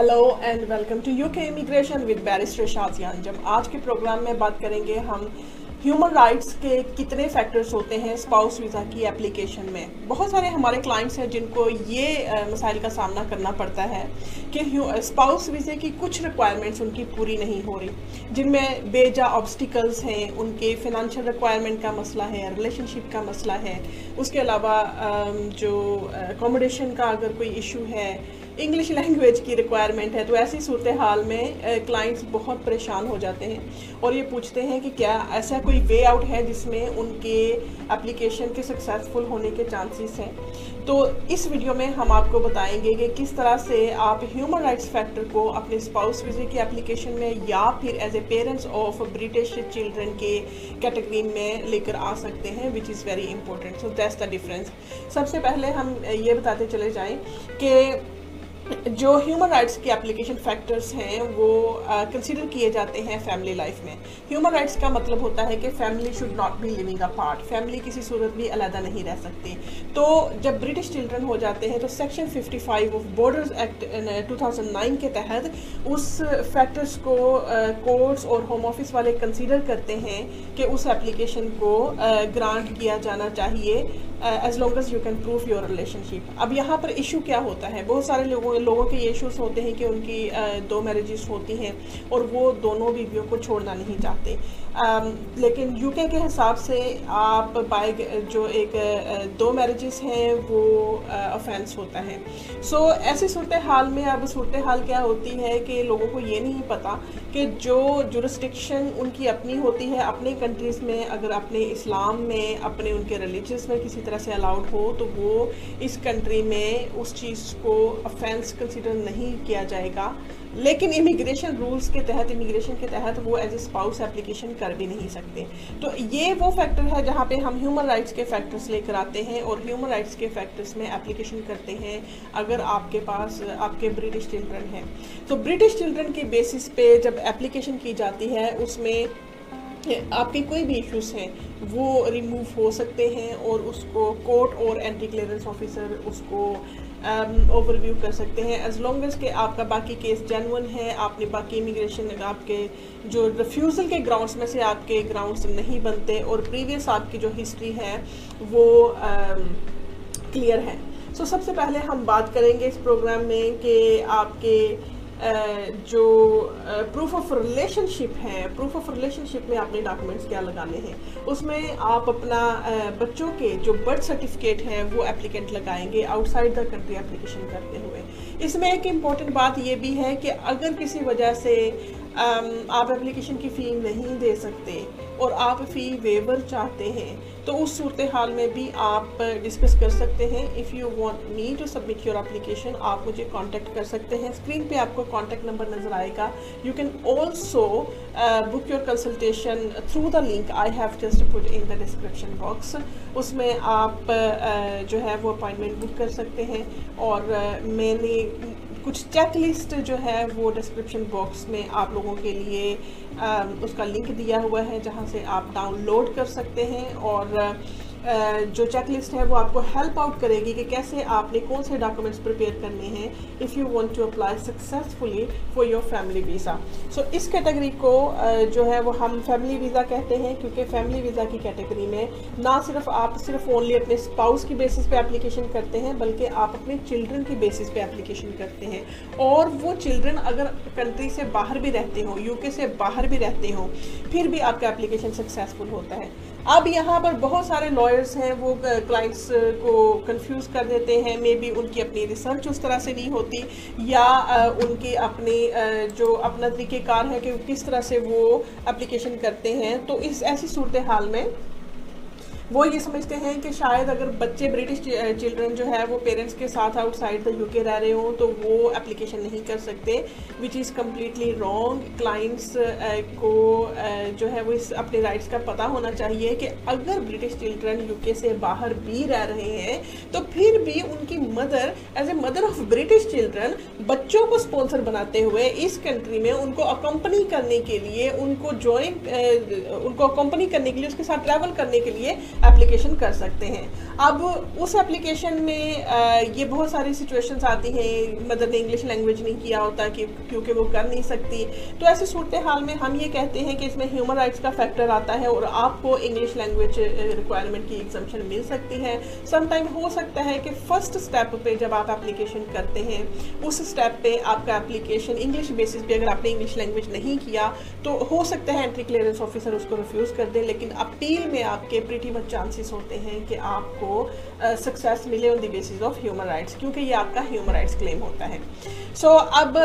Hello and welcome to UK immigration with barrister Shazian जब आज के प्रोग्राम में बात करेंगे हम ह्यूमन राइट्स के कितने फैक्टर्स होते हैं स्पाउस वीज़ा की एप्लीकेशन में। बहुत सारे हमारे क्लाइंट्स हैं जिनको ये मसाइल का सामना करना पड़ता है कि स्पाउस वीज़े की कुछ रिक्वायरमेंट्स उनकी पूरी नहीं हो रही। जिनमें बेजा ऑब्स्टिकल्स हैं, उनके फिनंशियल रिक्वायरमेंट का मसला है रिलेशनशिप का मसला है। उसके अलावा जो एकोमोडेशन का अगर कोई इशू है इंग्लिश लैंग्वेज की रिक्वायरमेंट है तो ऐसी सूरत हाल में क्लाइंट्स बहुत परेशान हो जाते हैं और ये पूछते हैं कि क्या ऐसा कोई वे आउट है जिसमें उनके एप्लीकेशन के सक्सेसफुल होने के चांसेस हैं? तो इस वीडियो में हम आपको बताएँगे कि किस तरह से आप ह्यूमन राइट्स फैक्टर को अपने स्पाउस वीजे की एप्लीकेशन में या फिर as a parents of British children के कैटेगरी में लेकर आ सकते हैं which is very important so that's the difference सबसे पहले हम ये बताते चले जाएँ कि जो ह्यूमन राइट्स के एप्लीकेशन फैक्टर्स हैं वो कंसीडर uh, किए जाते हैं फैमिली लाइफ में। ह्यूमन राइट्स का मतलब होता है कि family should not be living apart family किसी सूरत भी अलहदा नहीं रह सकती। तो जब ब्रिटिश चिल्ड्रन हो जाते हैं तो सेक्शन 55 ऑफ़ बॉर्डर्स एक्ट 2009 के तहत उस फैक्टर्स को कोर्ट्स uh, और होम ऑफ़िस वाले कंसिडर करते हैं कि उस एप्लीकेशन को ग्रांट uh, किया जाना चाहिए। As long as you can prove your relationship अब यहाँ पर इशू क्या होता है? बहुत सारे लोगों लोगों के ये इशूज़ होते हैं कि उनकी uh, दो मैरिजेस होती हैं और वो दोनों बीवियों को छोड़ना नहीं चाहते। Um, लेकिन यूके के हिसाब से आप बाय जो एक uh, दो मैरिजेस हैं वो ऑफेंस uh, होता है। सो so, ऐसी सूरत हाल में अब सूरत हाल क्या होती है कि लोगों को ये नहीं पता कि जो जुरिस्टिक्शन उनकी अपनी होती है अपने कंट्रीज़ में अगर अपने इस्लाम में अपने उनके रिलीजस में किसी तरह से अलाउड हो तो वो इस कंट्री में उस चीज़ को अफेंस कंसिडर नहीं किया जाएगा। लेकिन इमिग्रेशन रूल्स के तहत इमिग्रेशन के तहत वो एज ए स्पाउस एप्लीकेशन कर भी नहीं सकते। तो ये वो फैक्टर है जहाँ पे हम ह्यूमन राइट्स के फैक्टर्स लेकर आते हैं और ह्यूमन राइट्स के फैक्टर्स में एप्लीकेशन करते हैं अगर आपके पास, आपके ब्रिटिश चिल्ड्रन हैं। तो ब्रिटिश चिल्ड्रन की बेसिस पे जब एप्लीकेशन की जाती है, उसमें आपके कोई भी इश्यूज़ हैं वो रिमूव हो सकते हैं और उसको कोर्ट और एंटी क्लियरेंस ऑफिसर उसको ओवरव्यू um, कर सकते हैं। एज लॉन्ग एज के आपका बाकी केस जेनवन है आपने बाकी इमिग्रेशन आपके जो रिफ्यूज़ल के ग्राउंड्स में से आपके ग्राउंड्स नहीं बनते और प्रीवियस आपकी जो हिस्ट्री है वो क्लियर um, है। सो so, सबसे पहले हम बात करेंगे इस प्रोग्राम में कि आपके जो प्रूफ ऑफ़ रिलेशनशिप है प्रूफ ऑफ़ रिलेशनशिप में आपने डॉक्यूमेंट्स क्या लगाने हैं? उसमें आप अपना बच्चों के जो बर्थ सर्टिफिकेट है, वो एप्लीकेंट लगाएँगे आउटसाइड द कंट्री एप्लीकेशन करते हुए। इसमें एक इंपॉर्टेंट बात ये भी है कि अगर किसी वजह से आप एप्लीकेशन की फ़ी नहीं दे सकते और आप फ़ी वेवर चाहते हैं तो उस सूरत हाल में भी आप डिस्कस कर सकते हैं। If you want me to submit your application आप मुझे कांटेक्ट कर सकते हैं। स्क्रीन पे आपको कांटेक्ट नंबर नज़र आएगा। You can also book your consultation through the link I have just put in the description box उसमें आप uh, जो है वो अपॉइंटमेंट बुक कर सकते हैं। और uh, मैंने कुछ चेक लिस्ट जो है वो डिस्क्रिप्शन बॉक्स में आप लोगों के लिए आ, उसका लिंक दिया हुआ है जहाँ से आप डाउनलोड कर सकते हैं और जो चेकलिस्ट है वो आपको हेल्प आउट करेगी कि कैसे आपने कौन से डॉक्यूमेंट्स प्रिपेयर करने हैं if you want to apply successfully for your family visa so इस कैटेगरी को जो है वो हम फैमिली वीज़ा कहते हैं क्योंकि फैमिली वीज़ा की कैटेगरी में ना सिर्फ़ आप सिर्फ़ ओनली अपने स्पाउस की बेसिस पे एप्लीकेशन करते हैं, बल्कि आप अपने चिल्ड्रन की बेसिस पे एप्लीकेशन करते हैं। और वो चिल्ड्रन अगर कंट्री से बाहर भी रहते हो यूके से बाहर भी रहते हो, फिर भी आपका एप्लीकेशन सक्सेसफुल होता है। अब यहाँ पर बहुत सारे लॉयर्स हैं, वो क्लाइंट्स को कंफ्यूज कर देते हैं। मे बी उनकी अपनी रिसर्च उस तरह से नहीं होती, या उनके अपने जो अपना तरीक़ेकार है कि किस तरह से वो एप्लीकेशन करते हैं। तो इस, ऐसी सूरत हाल में वो ये समझते हैं कि शायद अगर बच्चे ब्रिटिश चिल्ड्रन जो है वो पेरेंट्स के साथ आउटसाइड द यूके रह रहे हों तो वो एप्लीकेशन नहीं कर सकते which is completely wrong clients को जो है वो इस, अपने राइट्स का पता होना चाहिए कि अगर ब्रिटिश चिल्ड्रन यूके से बाहर भी रह रहे हैं तो फिर भी उनकी mother as a mother of British children, बच्चों को स्पॉन्सर बनाते हुए इस कंट्री में उनको अकम्पनी करने के लिए, उनको ज्वाइन उनको अकम्पनी करने के लिए, उसके साथ ट्रैवल करने के लिए एप्लीकेशन कर सकते हैं। अब उस एप्लीकेशन में आ, ये बहुत सारी सिचुएशंस आती हैं। मदर ने इंग्लिश लैंग्वेज नहीं किया होता कि क्योंकि वो कर नहीं सकती। तो ऐसी सूरत हाल में हम ये कहते हैं कि इसमें ह्यूमन राइट्स का फैक्टर आता है और आपको इंग्लिश लैंग्वेज रिक्वायरमेंट की एग्जामेशन मिल सकती है। समटाइम हो सकता है कि फ़र्स्ट स्टेप पे जब आप एप्लीकेशन करते हैं उस स्टेप पे आपका एप्लीकेशन इंग्लिश बेसिस पे अगर आपने इंग्लिश लैंग्वेज नहीं किया तो हो सकता है एंट्री क्लियरेंस ऑफिसर उसको रिफ्यूज़ कर दें लेकिन अपील में आपके प्रीटी मच चांसेस होते हैं कि आपको सक्सेस मिले on the basis of human rights क्योंकि ये आपका ह्यूमन राइट्स क्लेम होता है। सो so, अब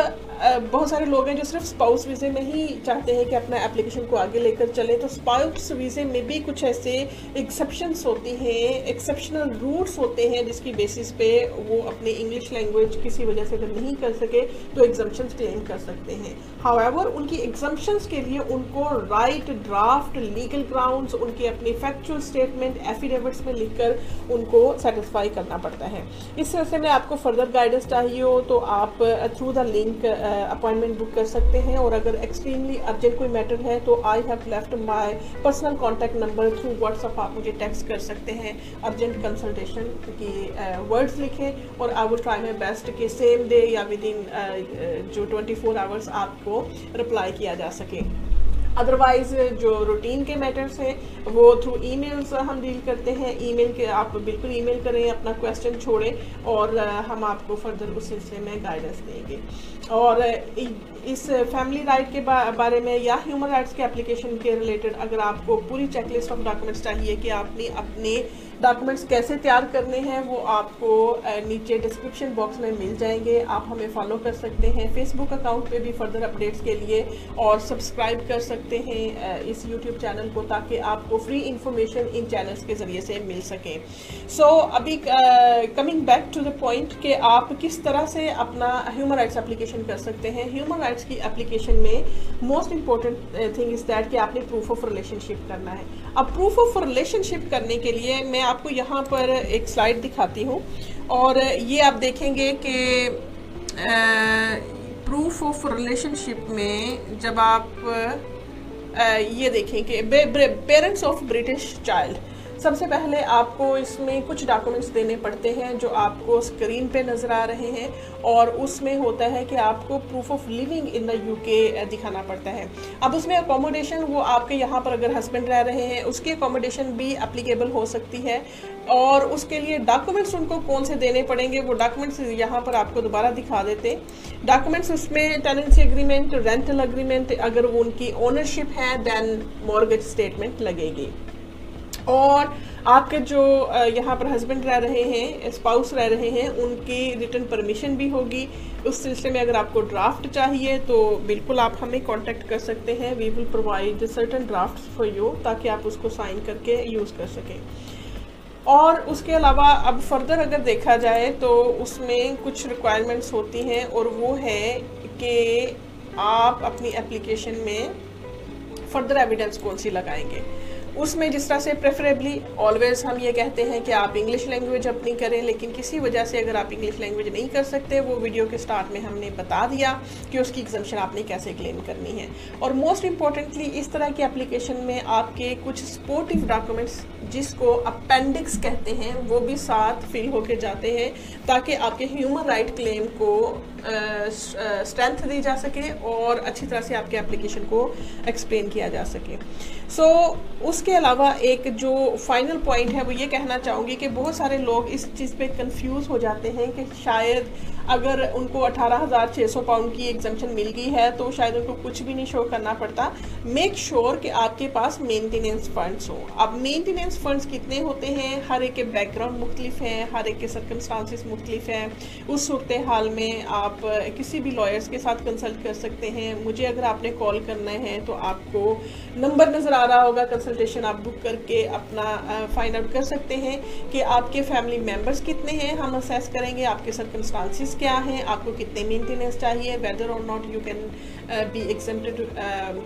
बहुत सारे लोग हैं जो सिर्फ़ स्पाउस वीज़े में ही चाहते हैं कि अपना एप्लीकेशन को आगे लेकर चले। तो स्पाउस वीज़े में भी कुछ ऐसे एक्सेप्शंस होती हैं एक्सेप्शनल रूट्स होते हैं जिसकी बेसिस पे वो अपनी इंग्लिश लैंग्वेज किसी वजह से अगर नहीं कर सके तो एग्जाम्पन्स क्लेम कर सकते हैं। हाउएवर उनकी एग्जाम्पन्स के लिए उनको राइट ड्राफ्ट लीगल ग्राउंड्स उनके अपने फैक्चुअल स्टेटमेंट एफिडेविट्स में लिखकर उनको सेटिस्फाई करना पड़ता है। इस सिलसिले में आपको फर्दर गाइडेंस चाहिए हो तो आप through the link appointment book कर सकते हैं और अगर एक्सट्रीमली अर्जेंट कोई मैटर है तो I have left my personal contact number through WhatsApp आप मुझे टेक्स्ट कर सकते हैं। अर्जेंट कंसल्टेशन की वर्ड्स लिखें और I will try my best कि सेम डे या विद इन जो ट्वेंटी फोर आवर्स आपको रिप्लाई किया जा सके। अदरवाइज़ जो रूटीन के मैटर्स हैं, वो थ्रू ईमेल्स हम डील करते हैं। ईमेल के, आप बिल्कुल ईमेल करें, अपना क्वेश्चन छोड़ें और हम आपको फर्दर उस सिलसिले में गाइडेंस देंगे। और इस फैमिली राइट के बारे में या ह्यूमन राइट्स के एप्लीकेशन के रिलेटेड अगर आपको पूरी चेकलिस्ट ऑफ़ डॉक्यूमेंट्स चाहिए कि आपने अपने डॉक्यूमेंट्स कैसे तैयार करने हैं वो आपको नीचे डिस्क्रिप्शन बॉक्स में मिल जाएँगे। आप हमें फॉलो कर सकते हैं। फेसबुक अकाउंट पे भी फर्दर अपडेट्स के लिए और सब्सक्राइब कर सकते हैं इस यूट्यूब चैनल को ताकि आपको फ्री इंफॉर्मेशन इन चैनल्स के ज़रिए से मिल सके। सो so, अभी coming back to the point कि आप किस तरह से अपना ह्यूमन राइट्स एप्लीकेशन कर सकते हैं। ह्यूमन राइट्स की एप्लीकेशन में most important thing is that कि आपने प्रूफ ऑफ़ रिलेशनशिप करना है। अब प्रूफ ऑफ़ रिलेशनशिप करने के लिए मैं आपको यहाँ पर एक स्लाइड दिखाती हूँ। और ये आप देखेंगे कि प्रूफ ऑफ़ रिलेशनशिप में जब आप आ, ये देखें कि पेरेंट्स ऑफ़ ब्रिटिश चाइल्ड सबसे पहले आपको इसमें कुछ डॉक्यूमेंट्स देने पड़ते हैं जो आपको स्क्रीन पे नज़र आ रहे हैं और उसमें होता है कि आपको proof of living in the UK दिखाना पड़ता है। अब उसमें अकोमोडेशन वो आपके यहाँ पर अगर हस्बैंड रह रहे हैं, उसकी अकोमोडेशन भी अप्लीकेबल हो सकती है और उसके लिए डॉक्यूमेंट्स उनको कौन से देने पड़ेंगे, वो डॉक्यूमेंट्स यहाँ पर आपको दोबारा दिखा देते डॉक्यूमेंट्स उसमें टेनेंसी एग्रीमेंट रेंटल एग्रीमेंट अगर वो उनकी ओनरशिप है देन मॉर्गेज स्टेटमेंट लगेगी। और आपके जो यहाँ पर हस्बैंड रह रहे हैं स्पाउस रह रहे हैं, उनकी रिटर्न परमिशन भी होगी। उस सिलसिले में अगर आपको ड्राफ्ट चाहिए तो बिल्कुल आप हमें कांटेक्ट कर सकते हैं। We will provide certain draft for you ताकि आप उसको साइन करके यूज़ कर सकें। और उसके अलावा अब फर्दर अगर देखा जाए तो उसमें कुछ रिक्वायरमेंट्स होती हैं, और वो है कि आप अपनी एप्लीकेशन में फर्दर एविडेंस कौन सी लगाएँगे। उसमें जिस तरह से प्रेफरेबली ऑलवेज हम ये कहते हैं कि आप इंग्लिश लैंग्वेज अपनी करें, लेकिन किसी वजह से अगर आप इंग्लिश लैंग्वेज नहीं कर सकते, वो वीडियो के स्टार्ट में हमने बता दिया कि उसकी एग्जामेशन आपने कैसे क्लेम करनी है। और मोस्ट इम्पॉर्टेंटली इस तरह की एप्लीकेशन में आपके कुछ सपोर्टिव डॉक्यूमेंट्स जिसको अपेंडिक्स कहते हैं, वो भी साथ फिल होके जाते हैं, ताकि आपके ह्यूमन राइट क्लेम को स्ट्रेंथ दी जा सके और अच्छी तरह से आपके एप्लीकेशन को एक्सप्लेन किया जा सके। सो so, उसके अलावा एक जो फाइनल पॉइंट है वो ये कहना चाहूँगी कि बहुत सारे लोग इस चीज़ पे कंफ्यूज हो जाते हैं कि शायद अगर उनको अठारह हज़ार छः सौ पाउंड की एग्जामेशन मिल गई है तो शायद उनको कुछ भी नहीं शो करना पड़ता। मेक श्योर sure कि आपके पास मेंटेनेंस फंड्स हो। अब मेंटेनेंस फंड्स कितने होते हैं? हर एक के बैकग्राउंड मुख्तलिफ़ हैं, हर एक के सर्कमस्टांसिस मुख्तलिफ़ हैं। उस सूरत हाल में आप किसी भी लॉयर्स के साथ कंसल्ट कर सकते हैं। मुझे अगर आपने कॉल करना है तो आपको नंबर नज़र आ रहा होगा। कंसल्टेशन आप बुक करके अपना फाइंड आउट कर सकते हैं कि आपके फैमिली मेंबर्स कितने हैं। हम असेस करेंगे आपके सर्कमस्टांसिस क्या हैं आपको कितने मेंटेनेंस चाहिए whether or not you can be exempted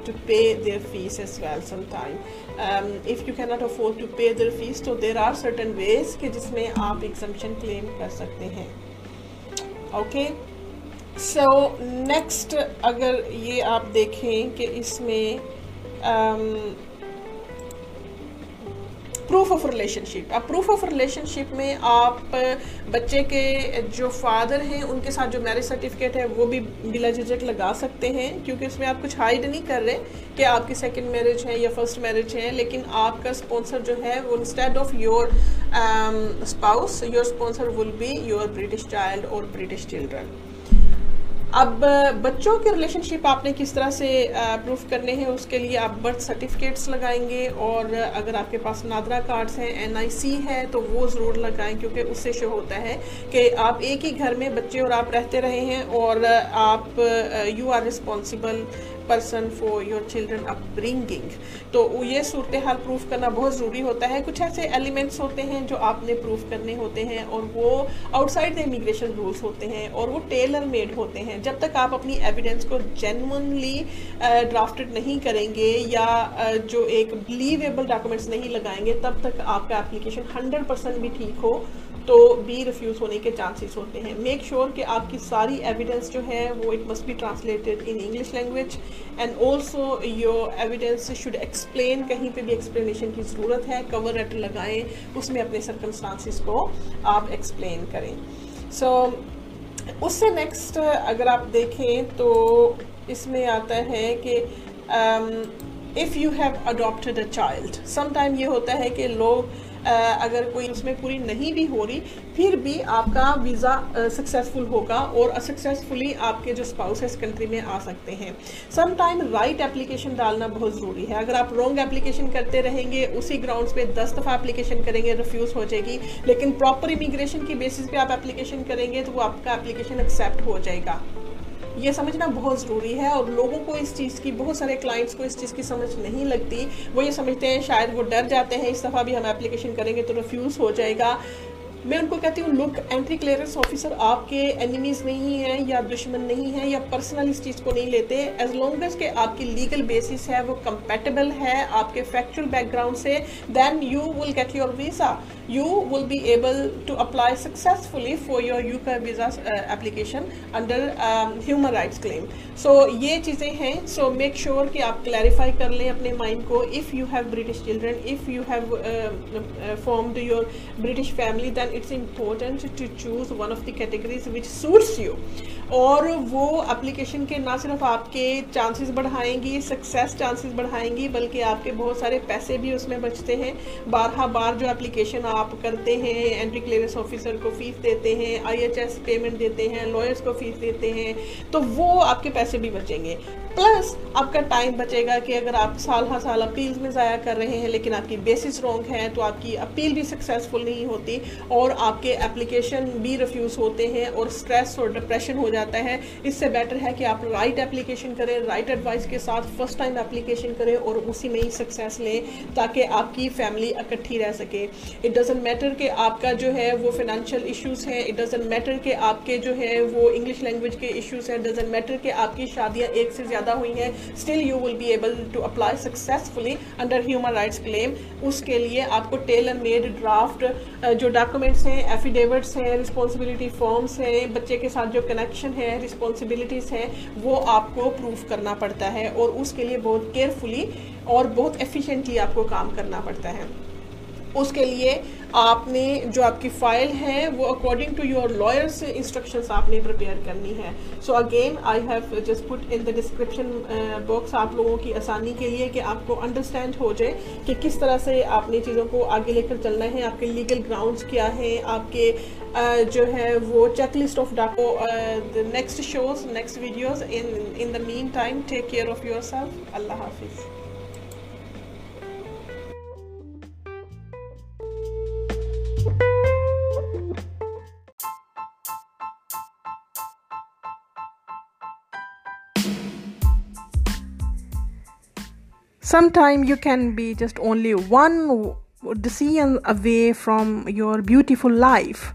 to pay their fees as well some time if you can not afford to pay their fees तो देर आर सर्टन वेज के जिसमें आप एग्जामेशन क्लेम कर सकते हैं। ओके सो नेक्स्ट अगर ये आप देखें कि इसमें um, प्रूफ ऑफ़ रिलेशनशिप अब प्रूफ ऑफ़ रिलेशनशिप में आप बच्चे के जो फादर हैं, उनके साथ जो मैरिज सर्टिफिकेट है, वो भी बिला झिझक लगा सकते हैं, क्योंकि उसमें आप कुछ हाइड नहीं कर रहे कि आपकी सेकंड मैरिज है या फ़र्स्ट मैरिज है, लेकिन आपका स्पॉन्सर जो है, वो instead of your spouse your sponsor will be your British child और ब्रिटिश चिल्ड्रन अब, बच्चों के रिलेशनशिप आपने किस तरह से प्रूफ करने हैं, उसके लिए आप बर्थ सर्टिफिकेट्स लगाएँगे और अगर आपके पास नादरा कार्ड्स हैं एनआईसी है तो वो ज़रूर लगाएँ, क्योंकि उससे शो होता है कि आप एक ही घर में बच्चे और आप रहते रहे हैं और आप you are responsible person for your children upbringing तो ये सूरत हाल प्रूफ करना बहुत ज़रूरी होता है। कुछ ऐसे एलिमेंट्स होते हैं जो आपने प्रूफ करने होते हैं और वो आउटसाइड द इमिग्रेशन रूल्स होते हैं और वो टेलर मेड होते हैं। जब तक आप अपनी एविडेंस को जेनवनली ड्राफ्टेड नहीं करेंगे या जो एक बिलीवेबल डॉक्यूमेंट्स नहीं लगाएँगे, तब तक आपका एप्लीकेशन हंड्रेड परसेंट भी ठीक हो। तो बी रिफ्यूज़ होने के चांसेस होते हैं। मेक श्योर sure कि आपकी सारी एविडेंस जो है वो it must be translated in English language and also your evidence should explain कहीं पे भी एक्सप्लेनेशन की ज़रूरत है कवर लेटर लगाएँ उसमें अपने सर्कमस्टांसिस को आप एक्सप्लेन करें। सो so, उससे नेक्स्ट अगर आप देखें तो इसमें आता है कि if you have adopted a child sometime ये होता है कि लोग अगर कोई उसमें पूरी नहीं भी हो रही, फिर भी आपका वीज़ा सक्सेसफुल होगा और सक्सेसफुली आपके जो स्पाउस है, इस कंट्री में आ सकते हैं। सम टाइम राइट एप्लीकेशन डालना बहुत ज़रूरी है। अगर आप रॉन्ग एप्लीकेशन करते रहेंगे, उसी ग्राउंड्स पे दस दफ़ा एप्लीकेशन करेंगे रिफ्यूज़ हो जाएगी। लेकिन प्रॉपर इमिग्रेशन की बेसिस पे आप एप्लीकेशन करेंगे तो वो आपका एप्लीकेशन एक्सेप्ट हो जाएगा। ये समझना बहुत ज़रूरी है और लोगों को इस चीज़ की, बहुत सारे क्लाइंट्स को इस चीज़ की समझ नहीं लगती। वो ये समझते हैं, शायद वो डर जाते हैं, इस दफ़ा भी हम एप्लीकेशन करेंगे तो रिफ्यूज़ हो जाएगा। मैं उनको कहती हूँ लुक एंट्री क्लियरेंस ऑफिसर आपके एनिमीज नहीं हैं या दुश्मन नहीं है या पर्सनल इस चीज़ को नहीं लेते। एज लॉन्ग एज के आपकी लीगल बेसिस है, वो कंपेटेबल है आपके फैक्चुअल बैकग्राउंड से then you will get your visa you will be able to apply successfully for your UK visa application under human rights claim so ये चीज़ें हैं। सो मेक श्योर कि आप क्लैरिफाई कर लें अपने माइंड को। If you have British children if you have formed your British family than it's important to choose one of the categories which suits you. और वो एप्लीकेशन के ना सिर्फ़ आपके चांसेस बढ़ाएँगी सक्सेस चांसेस बढ़ाएँगी, बल्कि आपके बहुत सारे पैसे भी उसमें बचते हैं। बारह बार जो एप्लीकेशन आप करते हैं एंट्री क्लियरेंस ऑफिसर को फ़ीस देते हैं आईएचएस पेमेंट देते हैं लॉयर्स को फ़ीस देते हैं तो वो आपके पैसे भी बचेंगे। प्लस आपका टाइम बचेगा कि अगर आप साल हर साल अपील्स में ज़ाया कर रहे हैं, लेकिन आपकी बेसिस रॉन्ग है तो आपकी अपील भी सक्सेसफुल नहीं होती और आपके एप्लीकेशन भी रिफ्यूज़ होते हैं और स्ट्रेस और डिप्रेशन हो जाता है। इससे बेटर है कि आप राइट एप्लीकेशन करें राइट एडवाइस के साथ फ़र्स्ट टाइम एप्लीकेशन करें और उसी में ही सक्सेस लें, ताकि आपकी फैमिली इकट्ठी रह सके। इट डजेंट मैटर कि आपका जो है वो फिनेंशियल इशूज़ हैं इट डजेंट मैटर कि आपके जो है वो इंग्लिश लैंग्वेज के इशूज़ हैं डजेंट मैटर कि आपकी शादियाँ एक से ज़्यादा ज़्यादा हुई हैं still you will be able to apply successfully under human rights claim उसके लिए आपको टेलर मेड ड्राफ्ट जो डॉक्यूमेंट्स हैं एफिडेविट्स हैं रिस्पॉन्सिबिलिटी फॉर्म्स हैं, बच्चे के साथ जो कनेक्शन है रिस्पॉन्सिबिलिटीज़ हैं, वो आपको प्रूफ करना पड़ता है और उसके लिए बहुत केयरफुली और बहुत एफिशिएंटली आपको काम करना पड़ता है। उसके लिए आपने जो आपकी फ़ाइल है वो according to your lawyers instructions आपने प्रिपेयर करनी है। So again I have just put in the description box आप लोगों की आसानी के लिए कि आपको अंडरस्टैंड हो जाए कि किस तरह से आपने चीज़ों को आगे लेकर चलना है आपके लीगल ग्राउंड्स क्या हैं आपके uh, जो है वो चेक लिस्ट ऑफ़ डाको next shows next videos in in the meantime take care of yourself अल्लाह हाफिज़। Sometimes you can be just only one decision away from your beautiful life.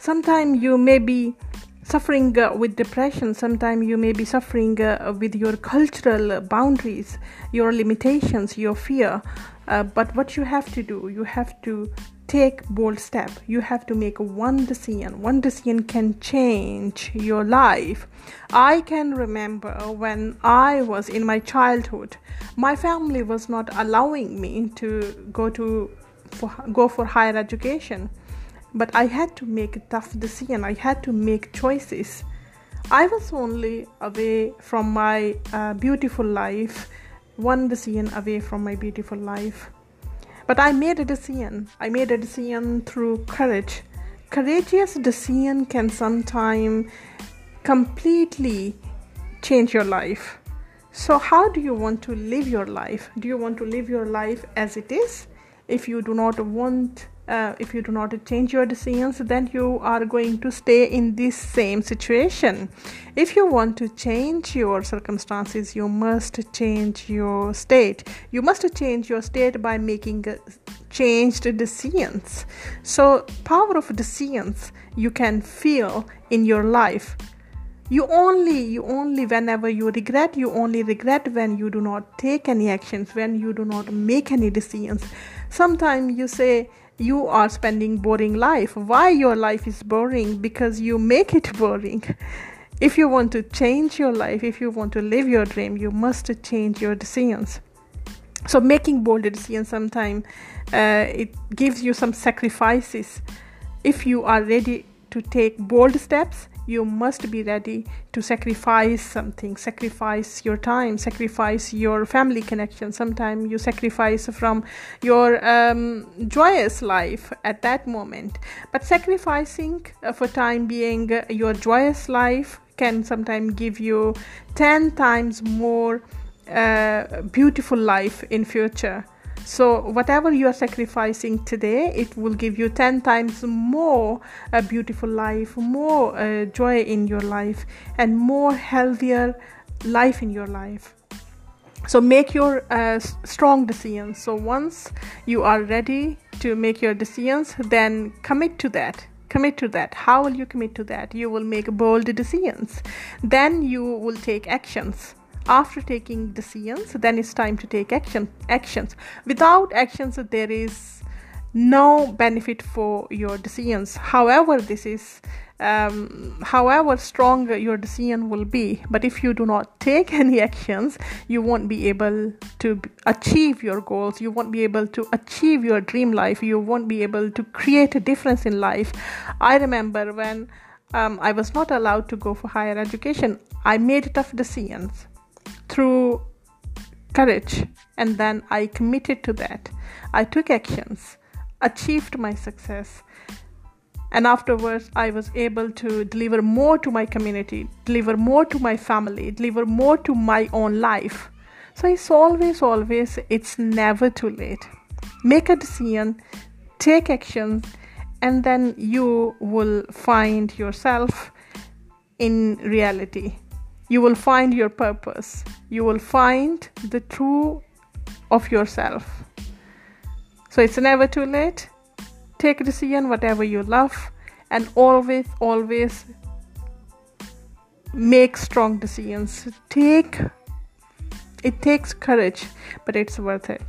Sometimes you may be suffering uh, with depression. Sometimes you may be suffering uh, with your cultural boundaries, your limitations, your fear. Uh, but what you have to do, you have to take bold step you have to make one decision one decision can change your life i can remember when i was in my childhood my family was not allowing me to go to for, go for higher education. But I had to make a tough decision. I had to make choices. I was only away from my uh, beautiful life, one decision away from my beautiful life. But I made a decision. I made a decision through courage. Courageous decision can sometimes completely change your life. So, how do you want to live your life? Do you want to live your life as it is? If you do not want, uh, if you do not change your decisions, then you are going to stay in this same situation. If you want to change your circumstances, you must change your state. You must change your state by making changed decisions. So, power of decisions you can feel in your life you only you only whenever you regret you only regret when you do not take any actions when you do not make any decisions sometimes you say you are spending boring life. Why your life is boring? Because you make it boring. If you want to change your life if you want to live your dream you must change your decisions. So making bold decisions sometimes uh, it gives you some sacrifices. If you are ready to take bold steps you must be ready to sacrifice something sacrifice your time sacrifice your family connection. Sometimes you sacrifice from your um, joyous life at that moment. But sacrificing uh, for time being uh, your joyous life can sometimes give you 10 times more uh, beautiful life in future so, whatever you are sacrificing today, it will give you 10 times more a beautiful life, more uh, joy in your life, and more healthier life in your life. So, make your uh, strong decisions. So, once you are ready to make your decisions, then commit to that. Commit to that. How will you commit to that? You will make bold decisions. Then you will take actions after taking decisions then it's time to take action actions. Without actions there is no benefit for your decisions. However this is um, however strong your decision will be but if you do not take any actions you won't be able to achieve your goals. You won't be able to achieve your dream life. You won't be able to create a difference in life. I remember when um, i was not allowed to go for higher education. I made tough decisions through courage and then I committed to that. I took actions, achieved my success, and afterwards I was able to deliver more to my community, deliver more to my family, deliver more to my own life. So it's always, always, it's never too late. Make a decision, take actions, and then you will find yourself in reality you will find your purpose. You will find the true of yourself. So it's never too late. Take a decision, whatever you love, and always, always make strong decisions. Take it takes courage, but it's worth it.